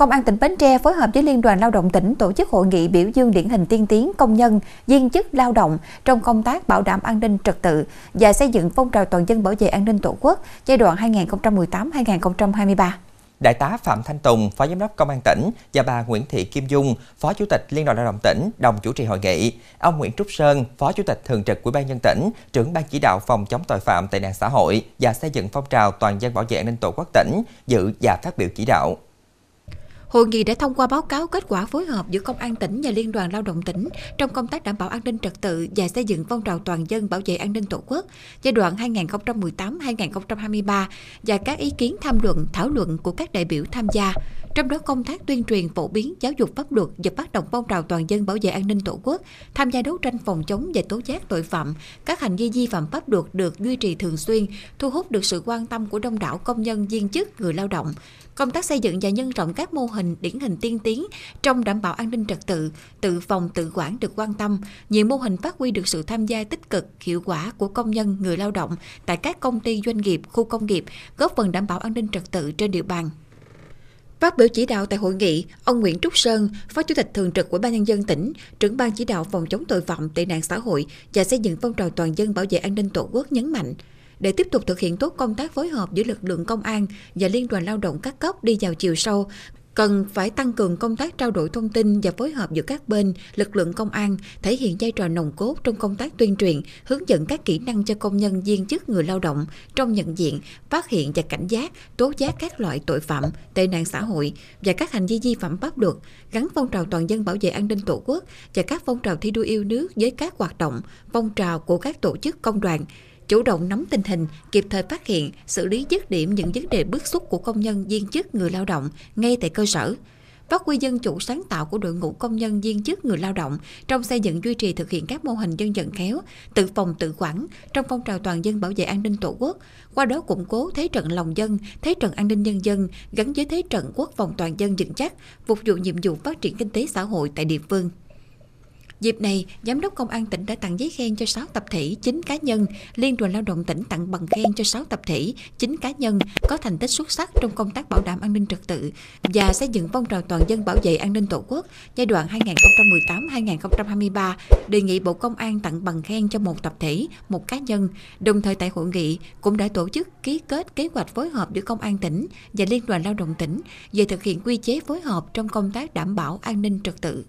Công an tỉnh Bến Tre phối hợp với Liên đoàn Lao động tỉnh tổ chức hội nghị biểu dương điển hình tiên tiến công nhân, viên chức lao động trong công tác bảo đảm an ninh trật tự và xây dựng phong trào toàn dân bảo vệ an ninh Tổ quốc giai đoạn 2018-2023. Đại tá Phạm Thanh Tùng, Phó Giám đốc Công an tỉnh và bà Nguyễn Thị Kim Dung, Phó Chủ tịch Liên đoàn Lao động tỉnh đồng chủ trì hội nghị. Ông Nguyễn Trúc Sơn, Phó Chủ tịch Thường trực Ủy ban nhân tỉnh, trưởng ban chỉ đạo phòng chống tội phạm tệ nạn xã hội và xây dựng phong trào toàn dân bảo vệ an ninh Tổ quốc tỉnh dự và phát biểu chỉ đạo. Hội nghị đã thông qua báo cáo kết quả phối hợp giữa Công an tỉnh và Liên đoàn Lao động tỉnh trong công tác đảm bảo an ninh trật tự và xây dựng phong trào toàn dân bảo vệ an ninh Tổ quốc giai đoạn 2018-2023 và các ý kiến tham luận, thảo luận của các đại biểu tham gia. Trong đó công tác tuyên truyền phổ biến giáo dục pháp luật và phát động phong trào toàn dân bảo vệ an ninh Tổ quốc, tham gia đấu tranh phòng chống và tố giác tội phạm, các hành vi vi phạm pháp luật được duy trì thường xuyên, thu hút được sự quan tâm của đông đảo công nhân viên chức, người lao động. Công tác xây dựng và nhân rộng các mô hình điển hình tiên tiến trong đảm bảo an ninh trật tự, tự phòng tự quản được quan tâm, nhiều mô hình phát huy được sự tham gia tích cực, hiệu quả của công nhân, người lao động tại các công ty doanh nghiệp, khu công nghiệp, góp phần đảm bảo an ninh trật tự trên địa bàn. Phát biểu chỉ đạo tại hội nghị, ông Nguyễn Trúc Sơn, Phó Chủ tịch Thường trực Ủy ban nhân dân tỉnh, trưởng ban chỉ đạo phòng chống tội phạm tệ nạn xã hội và xây dựng phong trào toàn dân bảo vệ an ninh Tổ quốc nhấn mạnh, để tiếp tục thực hiện tốt công tác phối hợp giữa lực lượng công an và liên đoàn lao động các cấp đi vào chiều sâu, cần phải tăng cường công tác trao đổi thông tin và phối hợp giữa các bên, lực lượng công an thể hiện vai trò nồng cốt trong công tác tuyên truyền, hướng dẫn các kỹ năng cho công nhân viên chức người lao động trong nhận diện, phát hiện và cảnh giác, tố giác các loại tội phạm, tệ nạn xã hội và các hành vi vi phạm pháp luật, gắn phong trào toàn dân bảo vệ an ninh Tổ quốc và các phong trào thi đua yêu nước với các hoạt động, phong trào của các tổ chức công đoàn, chủ động nắm tình hình, kịp thời phát hiện, xử lý dứt điểm những vấn đề bức xúc của công nhân viên chức người lao động ngay tại cơ sở phát huy dân chủ sáng tạo của đội ngũ công nhân viên chức người lao động trong xây dựng duy trì thực hiện các mô hình dân vận khéo, tự phòng tự quản trong phong trào toàn dân bảo vệ an ninh tổ quốc, qua đó củng cố thế trận lòng dân, thế trận an ninh nhân dân gắn với thế trận quốc phòng toàn dân vững chắc, phục vụ nhiệm vụ phát triển kinh tế xã hội tại địa phương. Dịp này, Giám đốc Công an tỉnh đã tặng giấy khen cho 6 tập thể, 9 cá nhân. Liên đoàn Lao động tỉnh tặng bằng khen cho 6 tập thể, 9 cá nhân có thành tích xuất sắc trong công tác bảo đảm an ninh trật tự và xây dựng phong trào toàn dân bảo vệ an ninh Tổ quốc giai đoạn 2018-2023, đề nghị Bộ Công an tặng bằng khen cho một tập thể, một cá nhân. Đồng thời tại hội nghị cũng đã tổ chức ký kết kế hoạch phối hợp giữa Công an tỉnh và Liên đoàn Lao động tỉnh về thực hiện quy chế phối hợp trong công tác đảm bảo an ninh trật tự.